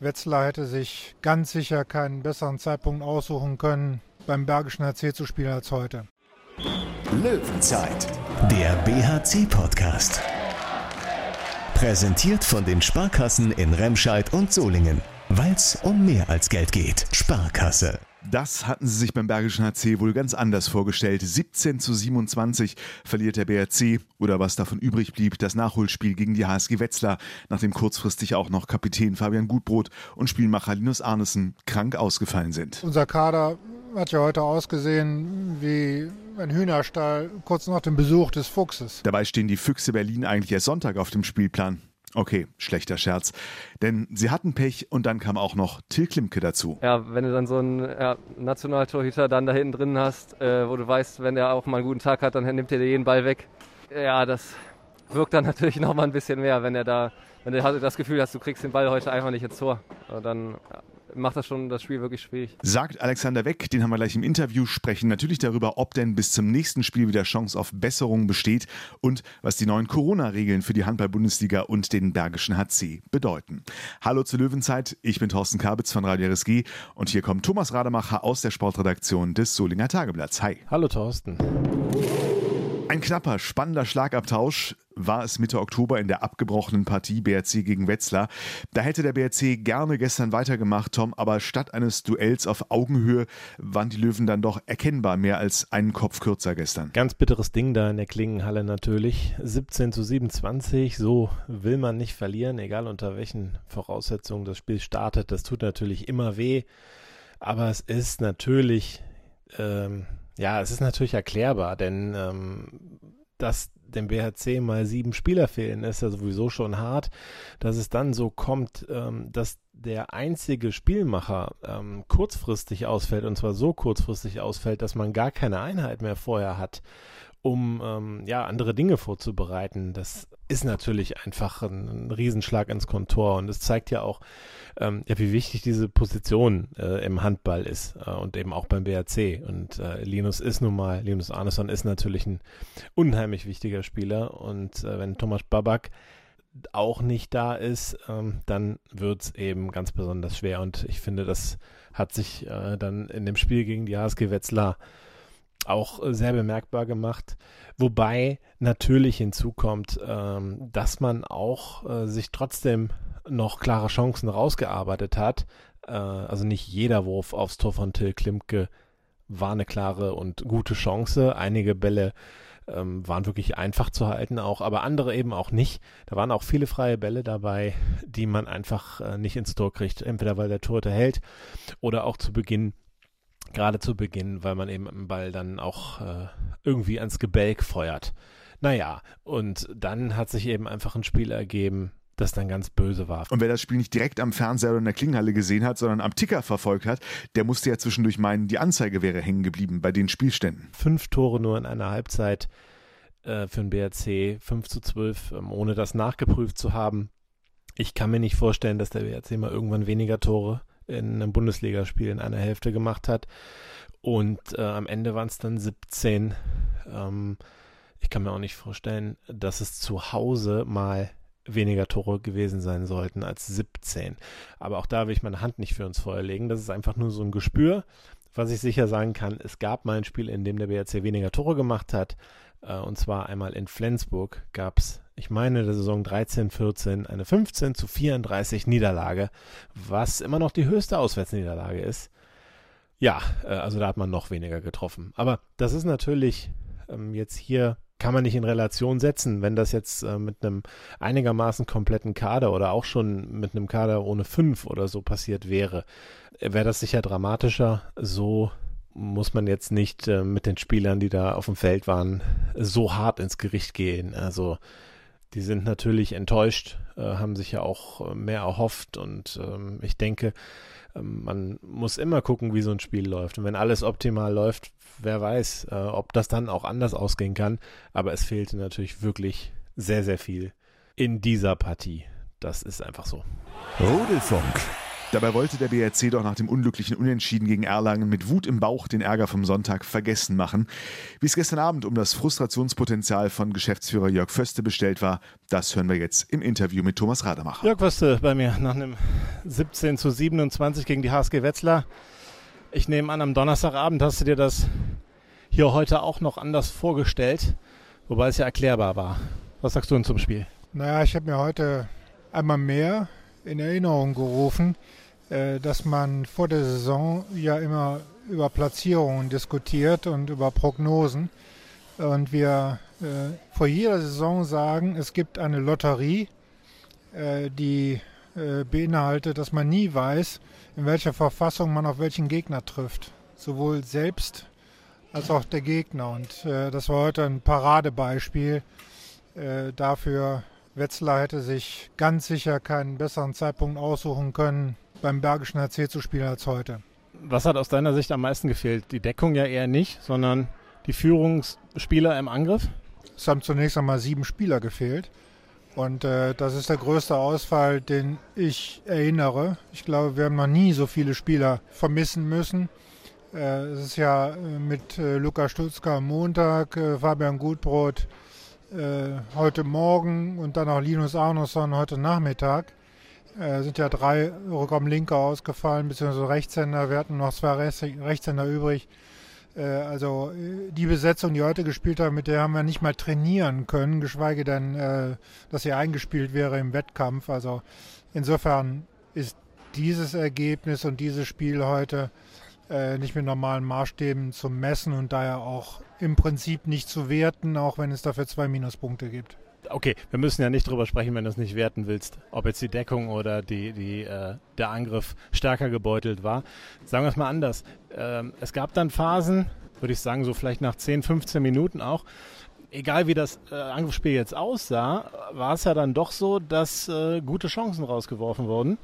Wetzlar hätte sich ganz sicher keinen besseren Zeitpunkt aussuchen können, beim Bergischen HC zu spielen als heute. Löwenzeit, der BHC-Podcast. Präsentiert von den Sparkassen in Remscheid und Solingen. Weil es um mehr als Geld geht. Sparkasse. Das hatten sie sich beim Bergischen HC wohl ganz anders vorgestellt. 17 zu 27 verliert der BRC oder was davon übrig blieb, das Nachholspiel gegen die HSG Wetzlar, nachdem kurzfristig auch noch Kapitän Fabian Gutbrot und Spielmacher Linus Arnesen krank ausgefallen sind. Unser Kader hat ja heute ausgesehen wie ein Hühnerstall kurz nach dem Besuch des Fuchses. Dabei stehen die Füchse Berlin eigentlich erst Sonntag auf dem Spielplan. Okay, schlechter Scherz. Denn sie hatten Pech und dann kam auch noch Till Klimke dazu. Ja, wenn du dann so einen ja, Nationaltorhüter dann da hinten drin hast, äh, wo du weißt, wenn der auch mal einen guten Tag hat, dann nimmt er dir jeden Ball weg. Ja, das wirkt dann natürlich noch mal ein bisschen mehr, wenn er da, wenn du das Gefühl hast, du kriegst den Ball heute einfach nicht ins Tor. Dann ja, macht das schon das Spiel wirklich schwierig. Sagt Alexander Weck, den haben wir gleich im Interview, sprechen natürlich darüber, ob denn bis zum nächsten Spiel wieder Chance auf Besserung besteht und was die neuen Corona-Regeln für die Handball-Bundesliga und den Bergischen HC bedeuten. Hallo zur Löwenzeit, ich bin Thorsten Kabitz von Radio RSG und hier kommt Thomas Rademacher aus der Sportredaktion des Solinger Tageblatts. Hi. Hallo Thorsten. Ein knapper, spannender Schlagabtausch war es Mitte Oktober in der abgebrochenen Partie BRC gegen Wetzlar. Da hätte der BRC gerne gestern weitergemacht, Tom, aber statt eines Duells auf Augenhöhe waren die Löwen dann doch erkennbar mehr als einen Kopf kürzer gestern. Ganz bitteres Ding da in der Klingenhalle natürlich. 17 zu 27, so will man nicht verlieren, egal unter welchen Voraussetzungen das Spiel startet. Das tut natürlich immer weh, aber es ist natürlich ähm, ja, es ist natürlich erklärbar, denn ähm, dass dem BHC mal sieben Spieler fehlen, ist ja sowieso schon hart. Dass es dann so kommt, ähm, dass der einzige Spielmacher ähm, kurzfristig ausfällt, und zwar so kurzfristig ausfällt, dass man gar keine Einheit mehr vorher hat, um ähm, ja andere Dinge vorzubereiten. Das ist natürlich einfach ein, ein Riesenschlag ins Kontor und es zeigt ja auch, ähm, ja, wie wichtig diese Position äh, im Handball ist äh, und eben auch beim BRC. Und äh, Linus ist nun mal, Linus Arneson ist natürlich ein unheimlich wichtiger Spieler und äh, wenn Thomas Babak auch nicht da ist, ähm, dann wird es eben ganz besonders schwer. Und ich finde, das hat sich äh, dann in dem Spiel gegen die HSG Wetzlar auch äh, sehr bemerkbar gemacht. Wobei natürlich hinzukommt, ähm, dass man auch äh, sich trotzdem noch klare Chancen rausgearbeitet hat. Äh, also nicht jeder Wurf aufs Tor von Till Klimke war eine klare und gute Chance. Einige Bälle ähm, waren wirklich einfach zu halten auch, aber andere eben auch nicht. Da waren auch viele freie Bälle dabei, die man einfach äh, nicht ins Tor kriegt. Entweder weil der Torhüter hält oder auch zu Beginn Gerade zu Beginn, weil man eben im Ball dann auch äh, irgendwie ans Gebälk feuert. Naja, und dann hat sich eben einfach ein Spiel ergeben, das dann ganz böse war. Und wer das Spiel nicht direkt am Fernseher oder in der Klinghalle gesehen hat, sondern am Ticker verfolgt hat, der musste ja zwischendurch meinen, die Anzeige wäre hängen geblieben bei den Spielständen. Fünf Tore nur in einer Halbzeit äh, für den BRC, 5 zu 12, ähm, ohne das nachgeprüft zu haben. Ich kann mir nicht vorstellen, dass der BRC mal irgendwann weniger Tore in einem Bundesligaspiel in einer Hälfte gemacht hat. Und äh, am Ende waren es dann 17. Ähm, ich kann mir auch nicht vorstellen, dass es zu Hause mal weniger Tore gewesen sein sollten als 17. Aber auch da will ich meine Hand nicht für uns Feuer legen. Das ist einfach nur so ein Gespür. Was ich sicher sagen kann, es gab mal ein Spiel, in dem der BRC weniger Tore gemacht hat. Äh, und zwar einmal in Flensburg gab es, ich meine, der Saison 13-14 eine 15 zu 34 Niederlage, was immer noch die höchste Auswärtsniederlage ist. Ja, äh, also da hat man noch weniger getroffen. Aber das ist natürlich ähm, jetzt hier kann man nicht in Relation setzen, wenn das jetzt äh, mit einem einigermaßen kompletten Kader oder auch schon mit einem Kader ohne fünf oder so passiert wäre, wäre das sicher dramatischer. So muss man jetzt nicht äh, mit den Spielern, die da auf dem Feld waren, so hart ins Gericht gehen. Also die sind natürlich enttäuscht, äh, haben sich ja auch äh, mehr erhofft und ähm, ich denke, ähm, man muss immer gucken, wie so ein Spiel läuft. Und wenn alles optimal läuft, wer weiß, äh, ob das dann auch anders ausgehen kann. Aber es fehlte natürlich wirklich sehr, sehr viel in dieser Partie. Das ist einfach so. Rudelfunk. Dabei wollte der BRC doch nach dem unglücklichen Unentschieden gegen Erlangen mit Wut im Bauch den Ärger vom Sonntag vergessen machen. Wie es gestern Abend um das Frustrationspotenzial von Geschäftsführer Jörg Föste bestellt war, das hören wir jetzt im Interview mit Thomas Rademacher. Jörg Föste bei mir nach einem 17 zu 27 gegen die HSG Wetzlar. Ich nehme an, am Donnerstagabend hast du dir das hier heute auch noch anders vorgestellt, wobei es ja erklärbar war. Was sagst du denn zum Spiel? Naja, ich habe mir heute einmal mehr in Erinnerung gerufen, dass man vor der Saison ja immer über Platzierungen diskutiert und über Prognosen. Und wir äh, vor jeder Saison sagen, es gibt eine Lotterie, äh, die beinhaltet, dass man nie weiß, in welcher Verfassung man auf welchen Gegner trifft. Sowohl selbst als auch der Gegner. Und das war heute ein Paradebeispiel dafür, Wetzlar hätte sich ganz sicher keinen besseren Zeitpunkt aussuchen können, beim Bergischen HC zu spielen als heute. Was hat aus deiner Sicht am meisten gefehlt? Die Deckung ja eher nicht, sondern die Führungsspieler im Angriff? Es haben zunächst einmal sieben Spieler gefehlt. Und äh, das ist der größte Ausfall, den ich erinnere. Ich glaube, wir haben noch nie so viele Spieler vermissen müssen. Äh, es ist ja äh, mit äh, Lukas Stutzka am Montag, äh, Fabian Gutbrot äh, heute Morgen und dann auch Linus Arnosson heute Nachmittag. Äh, sind ja drei Rückraumlinker ausgefallen, beziehungsweise Rechtshänder. Wir hatten noch zwei Rechtshänder übrig. Äh, also äh, die Besetzung, die heute gespielt haben, mit der haben wir nicht mal trainieren können, geschweige denn, äh, dass sie eingespielt wäre im Wettkampf. Also insofern ist dieses Ergebnis und dieses Spiel heute nicht mit normalen Maßstäben zu messen und daher auch im Prinzip nicht zu werten, auch wenn es dafür zwei Minuspunkte gibt. Okay, wir müssen ja nicht drüber sprechen, wenn du es nicht werten willst, ob jetzt die Deckung oder die, die, äh, der Angriff stärker gebeutelt war. Sagen wir es mal anders. Ähm, es gab dann Phasen, würde ich sagen, so vielleicht nach 10, 15 Minuten auch, egal wie das äh, Angriffsspiel jetzt aussah, war es ja dann doch so, dass äh, gute Chancen rausgeworfen wurden.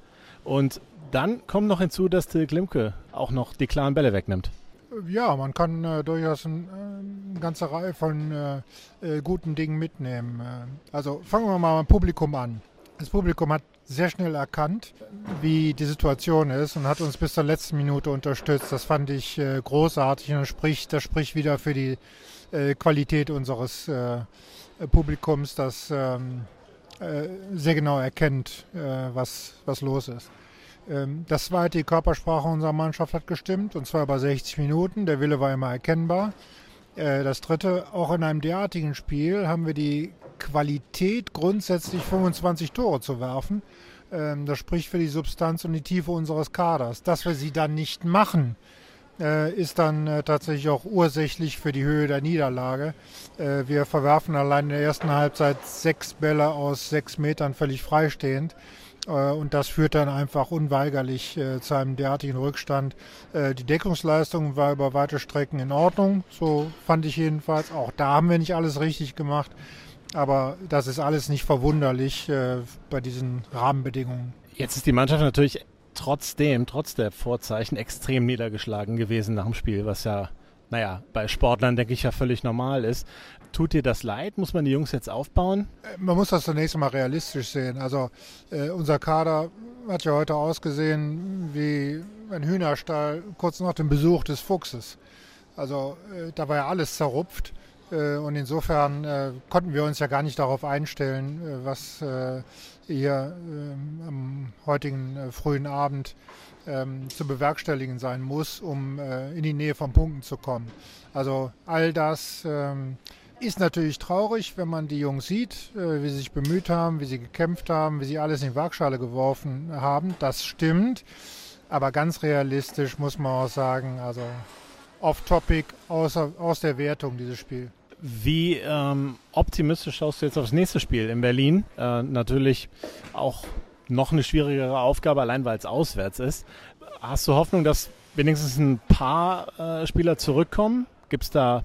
Und dann kommt noch hinzu, dass Till Klimke auch noch die klaren Bälle wegnimmt. Ja, man kann äh, durchaus ein, äh, eine ganze Reihe von äh, äh guten Dingen mitnehmen. Äh, also fangen wir mal dem Publikum an. Das Publikum hat sehr schnell erkannt, wie die Situation ist und hat uns bis zur letzten Minute unterstützt. Das fand ich äh, großartig und das spricht, das spricht wieder für die Qualität unseres Publikums, das ähm, sehr genau erkennt, was, was los ist. Ähm, das zweite, die Körpersprache unserer Mannschaft hat gestimmt, und zwar über 60 Minuten. Der Wille war immer erkennbar. Äh, das dritte, auch in einem derartigen Spiel haben wir die Qualität, grundsätzlich 25 Tore zu werfen. Ähm, das spricht für die Substanz und die Tiefe unseres Kaders. Dass wir sie dann nicht machen, äh, ist dann äh, tatsächlich auch ursächlich für die Höhe der Niederlage. wir verwerfen allein in der ersten Halbzeit sechs Bälle aus sechs Metern völlig freistehend. Äh, und das führt dann einfach unweigerlich äh, zu einem derartigen Rückstand. Äh, die Deckungsleistung war über weite Strecken in Ordnung, so fand ich jedenfalls. Auch da haben wir nicht alles richtig gemacht, aber das ist alles nicht verwunderlich bei diesen Rahmenbedingungen. Jetzt ist die Mannschaft natürlich trotzdem, trotz der Vorzeichen, extrem niedergeschlagen gewesen nach dem Spiel, was ja naja, bei Sportlern denke ich ja völlig normal ist. Tut dir das leid? Muss man die Jungs jetzt aufbauen? Äh, man muss das zunächst mal realistisch sehen. Also äh, unser Kader hat ja heute ausgesehen wie ein Hühnerstall kurz nach dem Besuch des Fuchses. Also äh, da war ja alles zerrupft. Äh, und insofern äh, konnten wir uns ja gar nicht darauf einstellen, was hier ähm, am heutigen frühen Abend ähm, zu bewerkstelligen sein muss, um in die Nähe von Punkten zu kommen. Also all das ähm, ist natürlich traurig, wenn man die Jungs sieht, äh, wie sie sich bemüht haben, wie sie gekämpft haben, wie sie alles in die Waagschale geworfen haben. Das stimmt. Aber ganz realistisch muss man auch sagen, also off-topic, aus der Wertung dieses Spiel. Wie ähm, optimistisch schaust du jetzt aufs nächste Spiel in Berlin? Äh, natürlich auch noch eine schwierigere Aufgabe, allein weil es auswärts ist. Hast du Hoffnung, dass wenigstens ein paar äh, Spieler zurückkommen? Gibt es da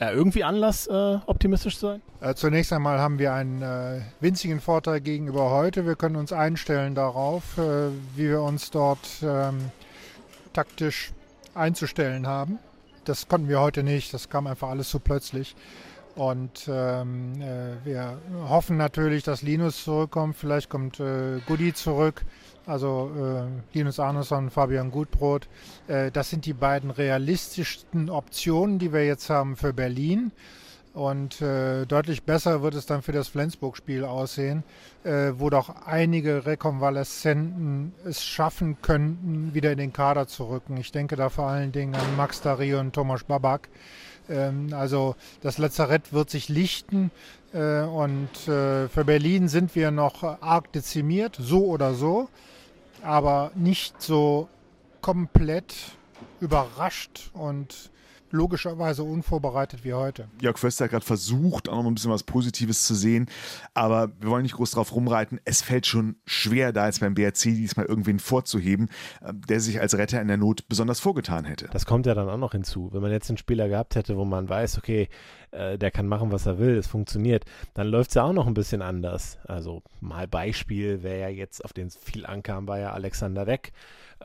ja, irgendwie Anlass, äh, optimistisch zu sein? Äh, zunächst einmal haben wir einen äh, winzigen Vorteil gegenüber heute. Wir können uns einstellen darauf, äh, wie wir uns dort ähm, taktisch einzustellen haben. Das konnten wir heute nicht. Das kam einfach alles zu plötzlich. Und ähm, äh, wir hoffen natürlich, dass Linus zurückkommt. Vielleicht kommt äh, Goody zurück. Also äh, Linus Arneson, Fabian Gutbrot. Äh, das sind die beiden realistischsten Optionen, die wir jetzt haben für Berlin. Und äh, deutlich besser wird es dann für das Flensburg-Spiel aussehen, äh, wo doch einige Rekonvaleszenten es schaffen könnten, wieder in den Kader zu rücken. Ich denke da vor allen Dingen an Max Dario und Thomas Babak. Ähm, also das Lazarett wird sich lichten. Äh, und äh, für Berlin sind wir noch arg dezimiert, so oder so, aber nicht so komplett überrascht und logischerweise unvorbereitet wie heute. Jörg Förster hat gerade versucht, auch noch ein bisschen was Positives zu sehen, aber wir wollen nicht groß drauf rumreiten. Es fällt schon schwer, da jetzt beim BRC diesmal irgendwen vorzuheben, äh, der sich als Retter in der Not besonders vorgetan hätte. Das kommt ja dann auch noch hinzu. Wenn man jetzt einen Spieler gehabt hätte, wo man weiß, okay, äh, der kann machen, was er will, es funktioniert, dann läuft es ja auch noch ein bisschen anders. Also mal Beispiel, wer ja jetzt auf den viel ankam, war ja Alexander Weck.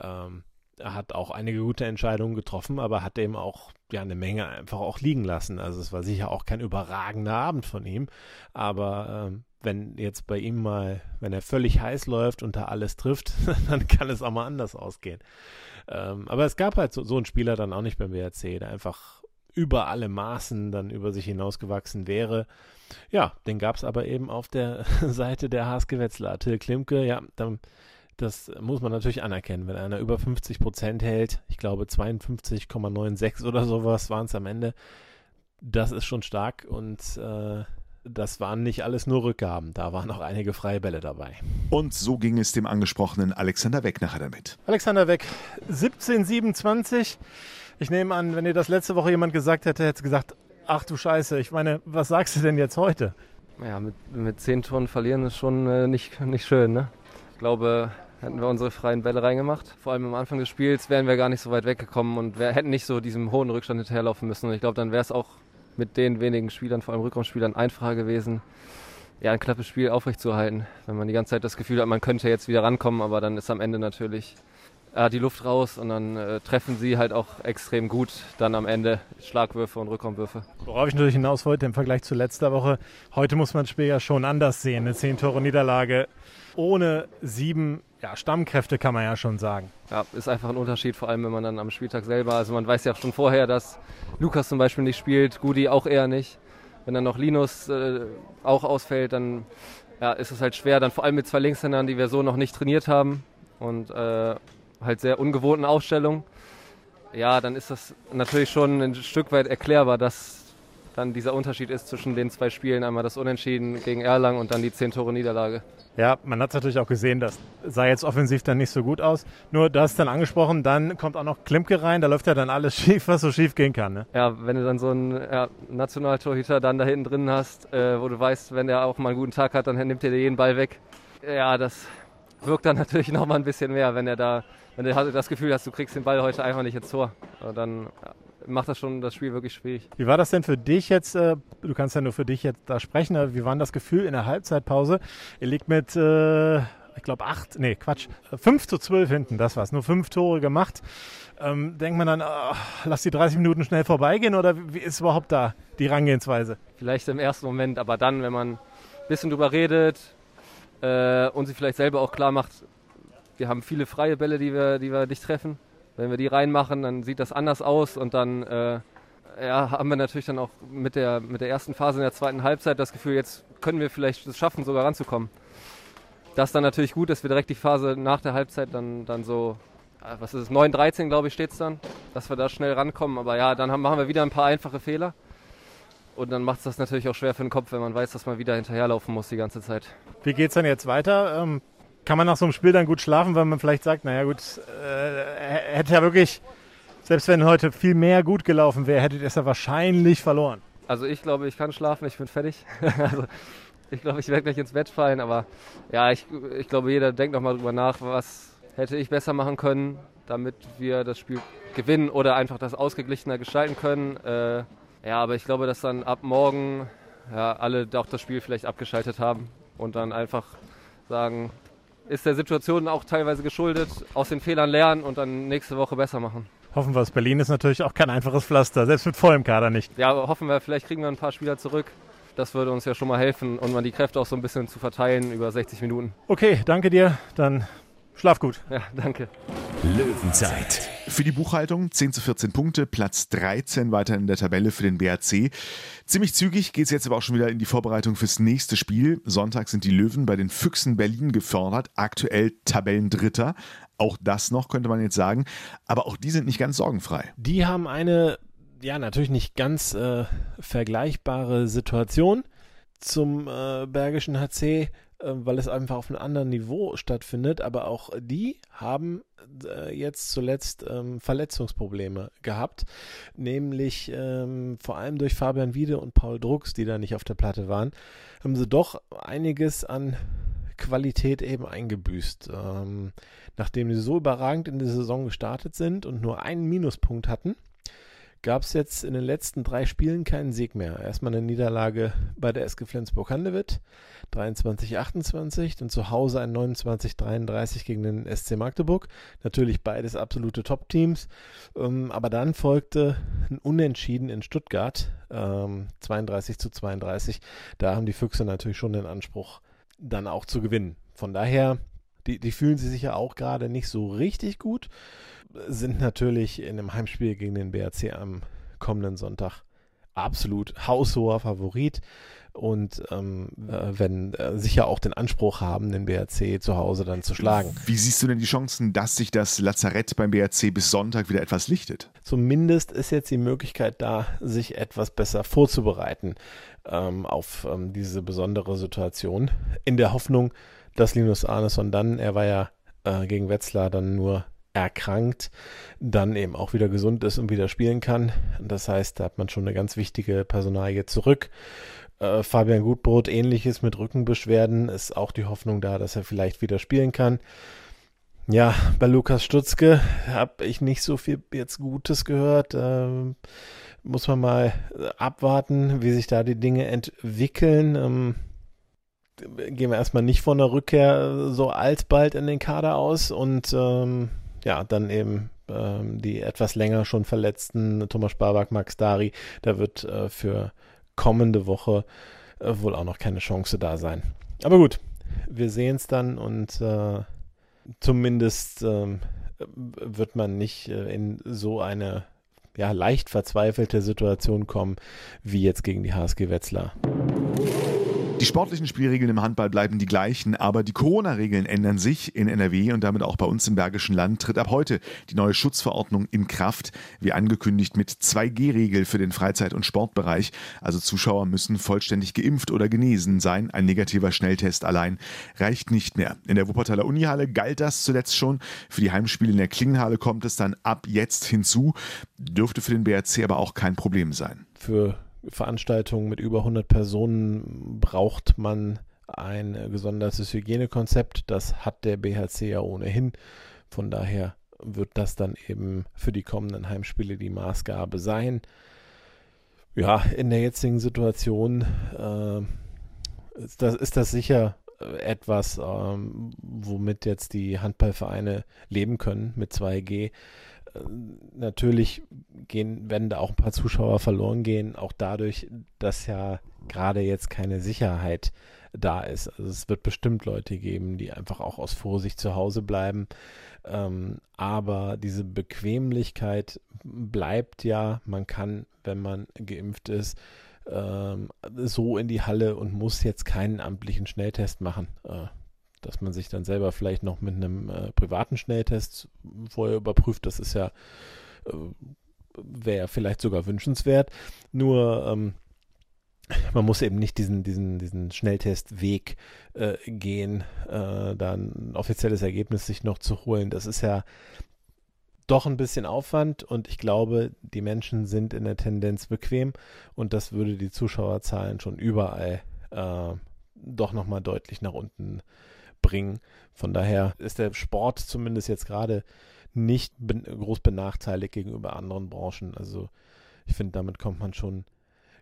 Ähm, er hat auch einige gute Entscheidungen getroffen, aber hat eben auch ja eine Menge einfach auch liegen lassen. Also es war sicher auch kein überragender Abend von ihm, aber ähm, wenn jetzt bei ihm mal, wenn er völlig heiß läuft und da alles trifft, dann kann es auch mal anders ausgehen. Ähm, aber es gab halt so, so einen Spieler dann auch nicht beim WRC, der einfach über alle Maßen dann über sich hinausgewachsen wäre. Ja, den gab es aber eben auf der Seite der HSG Wetzlar. Till Klimke, ja, dann das muss man natürlich anerkennen. Wenn einer über 50 Prozent hält, ich glaube 52,96 oder sowas waren es am Ende, das ist schon stark und äh, das waren nicht alles nur Rückgaben, da waren auch einige freie Bälle dabei. Und so ging es dem angesprochenen Alexander Weck nachher damit. Alexander Weck, 1727. Ich nehme an, wenn dir das letzte Woche jemand gesagt hätte, hätte es gesagt, ach du Scheiße, ich meine, was sagst du denn jetzt heute? Ja, mit, mit zehn Toren verlieren ist schon äh, nicht, nicht schön, ne? Ich glaube, hätten wir unsere freien Bälle reingemacht. Vor allem am Anfang des Spiels wären wir gar nicht so weit weggekommen und wir hätten nicht so diesem hohen Rückstand hinterherlaufen müssen. Und ich glaube, dann wäre es auch mit den wenigen Spielern, vor allem Rückraumspielern, einfacher gewesen, ja, ein knappes Spiel aufrechtzuerhalten. Wenn man die ganze Zeit das Gefühl hat, man könnte jetzt wieder rankommen, aber dann ist am Ende natürlich ja, die Luft raus und dann äh, treffen sie halt auch extrem gut dann am Ende Schlagwürfe und Rückraumwürfe. Worauf ich natürlich hinaus wollte im Vergleich zu letzter Woche, heute muss man das Spiel ja schon anders sehen. Eine 10-Tore-Niederlage ohne sieben ja, Stammkräfte kann man ja schon sagen. Ja, ist einfach ein Unterschied, vor allem wenn man dann am Spieltag selber, also man weiß ja schon vorher, dass Lukas zum Beispiel nicht spielt, Gudi auch eher nicht. Wenn dann noch Linus äh, auch ausfällt, dann ja, ist es halt schwer, dann vor allem mit zwei Linkshändern, die wir so noch nicht trainiert haben und äh, halt sehr ungewohnten Aufstellungen. Ja, dann ist das natürlich schon ein Stück weit erklärbar, dass dann dieser Unterschied ist zwischen den zwei Spielen. Einmal das Unentschieden gegen Erlangen und dann die 10 Tore Niederlage. Ja, man hat es natürlich auch gesehen, das sah jetzt offensiv dann nicht so gut aus. Nur, du hast dann angesprochen, dann kommt auch noch Klimke rein, da läuft ja dann alles schief, was so schief gehen kann. Ne? Ja, wenn du dann so einen ja, Nationaltorhüter dann da hinten drin hast, äh, wo du weißt, wenn der auch mal einen guten Tag hat, dann nimmt er dir jeden Ball weg. Ja, das wirkt dann natürlich noch mal ein bisschen mehr, wenn er da, wenn du das Gefühl hast, du kriegst den Ball heute einfach nicht ins Tor. Dann macht das schon das Spiel wirklich schwierig. Wie war das denn für dich jetzt? Äh, du kannst ja nur für dich jetzt da sprechen. Wie war das Gefühl in der Halbzeitpause? Ihr liegt mit, äh, ich glaube, acht, nee, Quatsch, fünf zu zwölf hinten, das war's. Nur fünf Tore gemacht. Ähm, denkt man dann, oh, lass die 30 Minuten schnell vorbeigehen oder wie ist überhaupt da die Rangehensweise? Vielleicht im ersten Moment, aber dann, wenn man ein bisschen drüber redet äh, und sich vielleicht selber auch klar macht, wir haben viele freie Bälle, die wir, die wir nicht treffen wenn wir die reinmachen, dann sieht das anders aus und dann äh, ja, haben wir natürlich dann auch mit der, mit der ersten Phase in der zweiten Halbzeit das Gefühl, jetzt können wir vielleicht es schaffen, sogar ranzukommen. Das ist dann natürlich gut, dass wir direkt die Phase nach der Halbzeit dann, dann so, äh, was ist es, 9-13 glaube ich steht es dann, dass wir da schnell rankommen. Aber ja, dann haben, machen wir wieder ein paar einfache Fehler. Und dann macht es das natürlich auch schwer für den Kopf, wenn man weiß, dass man wieder hinterherlaufen muss die ganze Zeit. Wie geht es dann jetzt weiter? Ähm, kann man nach so einem Spiel dann gut schlafen, weil man vielleicht sagt, naja gut, äh, hätte ja wirklich, selbst wenn heute viel mehr gut gelaufen wäre, hättet ihr es ja wahrscheinlich verloren. Also ich glaube, ich kann schlafen, ich bin fertig. also ich glaube, ich werde gleich ins Bett fallen, aber ja, ich, ich glaube, jeder denkt nochmal drüber nach, was hätte ich besser machen können, damit wir das Spiel gewinnen oder einfach das ausgeglichener gestalten können. Äh, ja, aber ich glaube, dass dann ab morgen ja, alle auch das Spiel vielleicht abgeschaltet haben und dann einfach sagen, ist der Situation auch teilweise geschuldet, aus den Fehlern lernen und dann nächste Woche besser machen. Hoffen wir es. Berlin ist natürlich auch kein einfaches Pflaster, selbst mit vollem Kader nicht. Ja, hoffen wir, vielleicht kriegen wir ein paar Spieler zurück. Das würde uns ja schon mal helfen und mal die Kräfte auch so ein bisschen zu verteilen über 60 Minuten. Okay, danke dir. Dann schlaf gut. Ja, danke. Löwenzeit. Für die Buchhaltung 10 zu 14 Punkte, Platz 13 weiter in der Tabelle für den BRC. Ziemlich zügig geht es jetzt aber auch schon wieder in die Vorbereitung fürs nächste Spiel. Sonntag sind die Löwen bei den Füchsen Berlin gefördert, aktuell Tabellendritter. Auch das noch, könnte man jetzt sagen. Aber auch die sind nicht ganz sorgenfrei. Die haben eine, ja, natürlich nicht ganz äh, vergleichbare Situation zum äh, Bergischen HC weil es einfach auf einem anderen Niveau stattfindet. Aber auch die haben äh, jetzt zuletzt ähm, Verletzungsprobleme gehabt, nämlich ähm, vor allem durch Fabian Wiede und Paul Drucks, die da nicht auf der Platte waren, haben sie doch einiges an Qualität eben eingebüßt. Ähm, nachdem sie so überragend in die Saison gestartet sind und nur einen Minuspunkt hatten, gab es jetzt in den letzten drei Spielen keinen Sieg mehr. Erstmal eine Niederlage bei der SG Flensburg-Handewitt, 23-28, dann zu Hause ein 29-33 gegen den SC Magdeburg. Natürlich beides absolute Top-Teams. Ähm, aber dann folgte ein Unentschieden in Stuttgart, ähm, 32 zu 32. Da haben die Füchse natürlich schon den Anspruch, dann auch zu gewinnen. Von daher, die, die fühlen sich ja auch gerade nicht so richtig gut sind natürlich in einem Heimspiel gegen den BRC am kommenden Sonntag absolut haushoher Favorit und ähm, äh, wenn äh, sicher auch den Anspruch haben, den BRC zu Hause dann zu schlagen. Wie siehst du denn die Chancen, dass sich das Lazarett beim BRC bis Sonntag wieder etwas lichtet? Zumindest ist jetzt die Möglichkeit da, sich etwas besser vorzubereiten ähm, auf ähm, diese besondere Situation. In der Hoffnung, dass Linus Arneson dann, er war ja äh, gegen Wetzlar dann nur erkrankt, dann eben auch wieder gesund ist und wieder spielen kann. Das heißt, da hat man schon eine ganz wichtige Personalie zurück. Äh, Fabian Gutbrot, ähnliches mit Rückenbeschwerden, ist auch die Hoffnung da, dass er vielleicht wieder spielen kann. Ja, bei Lukas Stutzke habe ich nicht so viel jetzt Gutes gehört. Ähm, muss man mal abwarten, wie sich da die Dinge entwickeln. Ähm, gehen wir erstmal nicht von der Rückkehr so alsbald in den Kader aus und ähm, ja, dann eben ähm, die etwas länger schon verletzten Thomas Sparback, Max Dari, da wird äh, für kommende Woche äh, wohl auch noch keine Chance da sein. Aber gut, wir sehen es dann und äh, zumindest ähm, wird man nicht äh, in so eine ja, leicht verzweifelte Situation kommen, wie jetzt gegen die HSG Wetzlar. Die sportlichen Spielregeln im Handball bleiben die gleichen, aber die Corona-Regeln ändern sich in NRW und damit auch bei uns im Bergischen Land tritt ab heute die neue Schutzverordnung in Kraft, wie angekündigt mit 2G-Regel für den Freizeit- und Sportbereich. Also Zuschauer müssen vollständig geimpft oder genesen sein. Ein negativer Schnelltest allein reicht nicht mehr. In der Wuppertaler Unihalle galt das zuletzt schon. Für die Heimspiele in der Klingenhalle kommt es dann ab jetzt hinzu. Dürfte für den BRC aber auch kein Problem sein. Für Veranstaltungen mit über 100 Personen braucht man ein gesondertes Hygienekonzept. Das hat der BHC ja ohnehin. Von daher wird das dann eben für die kommenden Heimspiele die Maßgabe sein. Ja, in der jetzigen Situation äh, ist, das, ist das sicher etwas, ähm, womit jetzt die Handballvereine leben können mit 2G natürlich gehen, werden da auch ein paar Zuschauer verloren gehen, auch dadurch, dass ja gerade jetzt keine Sicherheit da ist. Also es wird bestimmt Leute geben, die einfach auch aus Vorsicht zu Hause bleiben. Ähm, aber diese Bequemlichkeit bleibt ja, man kann, wenn man geimpft ist, ähm, so in die Halle und muss jetzt keinen amtlichen Schnelltest machen. Äh, dass man sich dann selber vielleicht noch mit einem äh, privaten Schnelltest vorher überprüft. Das ist ja, äh, wäre vielleicht sogar wünschenswert. Nur, ähm, man muss eben nicht diesen, diesen, diesen Schnelltestweg äh, gehen, äh, da ein offizielles Ergebnis sich noch zu holen. Das ist ja doch ein bisschen Aufwand und ich glaube, die Menschen sind in der Tendenz bequem und das würde die Zuschauerzahlen schon überall äh, doch nochmal deutlich nach unten äh, bringen. Von daher ist der Sport zumindest jetzt gerade nicht groß benachteiligt gegenüber anderen Branchen. Also ich finde, damit kommt man schon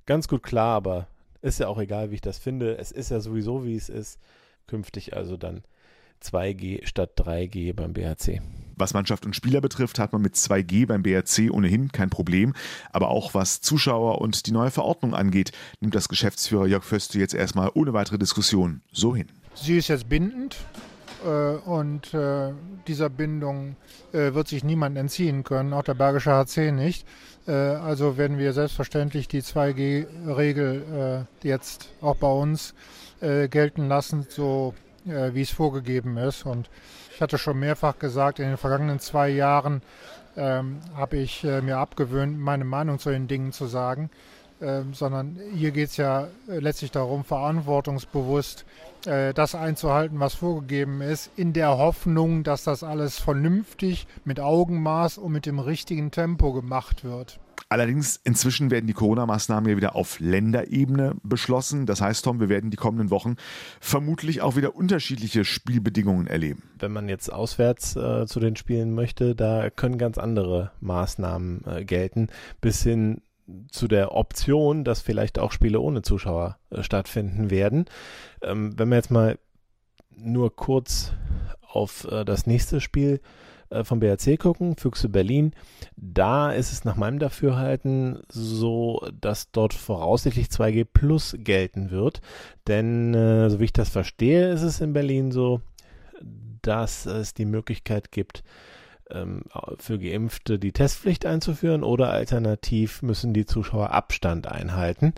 ganz gut klar, aber ist ja auch egal, wie ich das finde. Es ist ja sowieso, wie es ist. Künftig also dann 2G statt 3G beim BHC. Was Mannschaft und Spieler betrifft, hat man mit 2G beim BRC ohnehin kein Problem. Aber auch was Zuschauer und die neue Verordnung angeht, nimmt das Geschäftsführer Jörg Föste jetzt erstmal ohne weitere Diskussion so hin. Sie ist jetzt bindend äh, und äh, dieser Bindung äh, wird sich niemand entziehen können, auch der Bergische HC nicht. Also werden wir selbstverständlich die 2G-Regel äh, jetzt auch bei uns gelten lassen, so wie es vorgegeben ist. Und ich hatte schon mehrfach gesagt, in den vergangenen zwei Jahren ähm, habe ich mir abgewöhnt, meine Meinung zu den Dingen zu sagen. Ähm, sondern hier geht es ja letztlich darum, verantwortungsbewusst äh, das einzuhalten, was vorgegeben ist, in der Hoffnung, dass das alles vernünftig, mit Augenmaß und mit dem richtigen Tempo gemacht wird. Allerdings inzwischen werden die Corona-Maßnahmen ja wieder auf Länderebene beschlossen. Das heißt, Tom, wir werden die kommenden Wochen vermutlich auch wieder unterschiedliche Spielbedingungen erleben. Wenn man jetzt auswärts äh, zu den Spielen möchte, da können ganz andere Maßnahmen äh, gelten, bis hin zu der Option, dass vielleicht auch Spiele ohne Zuschauer äh, stattfinden werden. Ähm, wenn wir jetzt mal nur kurz auf äh, das nächste Spiel äh, vom BRC gucken, Füchse Berlin, da ist es nach meinem Dafürhalten so, dass dort voraussichtlich 2G Plus gelten wird. Denn, äh, so wie ich das verstehe, ist es in Berlin so, dass es die Möglichkeit gibt, ähm, für Geimpfte die Testpflicht einzuführen oder alternativ müssen die Zuschauer Abstand einhalten.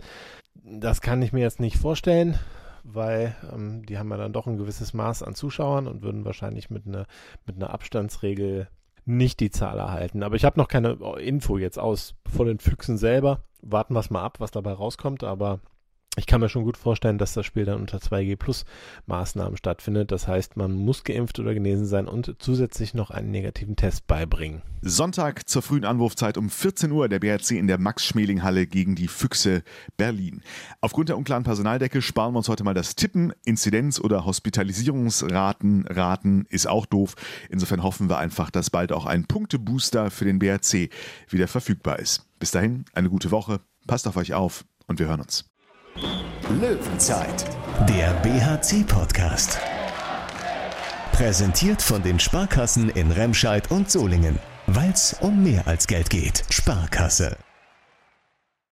Das kann ich mir jetzt nicht vorstellen, weil ähm, die haben ja dann doch ein gewisses Maß an Zuschauern und würden wahrscheinlich mit einer mit einer Abstandsregel nicht die Zahl erhalten. Aber ich habe noch keine Info jetzt aus von den Füchsen selber. Warten wir es mal ab, was dabei rauskommt. Aber ich kann mir schon gut vorstellen, dass das Spiel dann unter 2G Plus Maßnahmen stattfindet. Das heißt, man muss geimpft oder genesen sein und zusätzlich noch einen negativen Test beibringen. Sonntag zur frühen Anwurfzeit um 14 Uhr der BRC in der Max-Schmeling-Halle gegen die Füchse Berlin. Aufgrund der unklaren Personaldecke sparen wir uns heute mal das Tippen. Inzidenz- oder Hospitalisierungsraten raten ist auch doof. Insofern hoffen wir einfach, dass bald auch ein Punktebooster für den BRC wieder verfügbar ist. Bis dahin eine gute Woche. Passt auf euch auf und wir hören uns. Löwenzeit, der BHC-Podcast. Präsentiert von den Sparkassen in Remscheid und Solingen. Weil es um mehr als Geld geht. Sparkasse.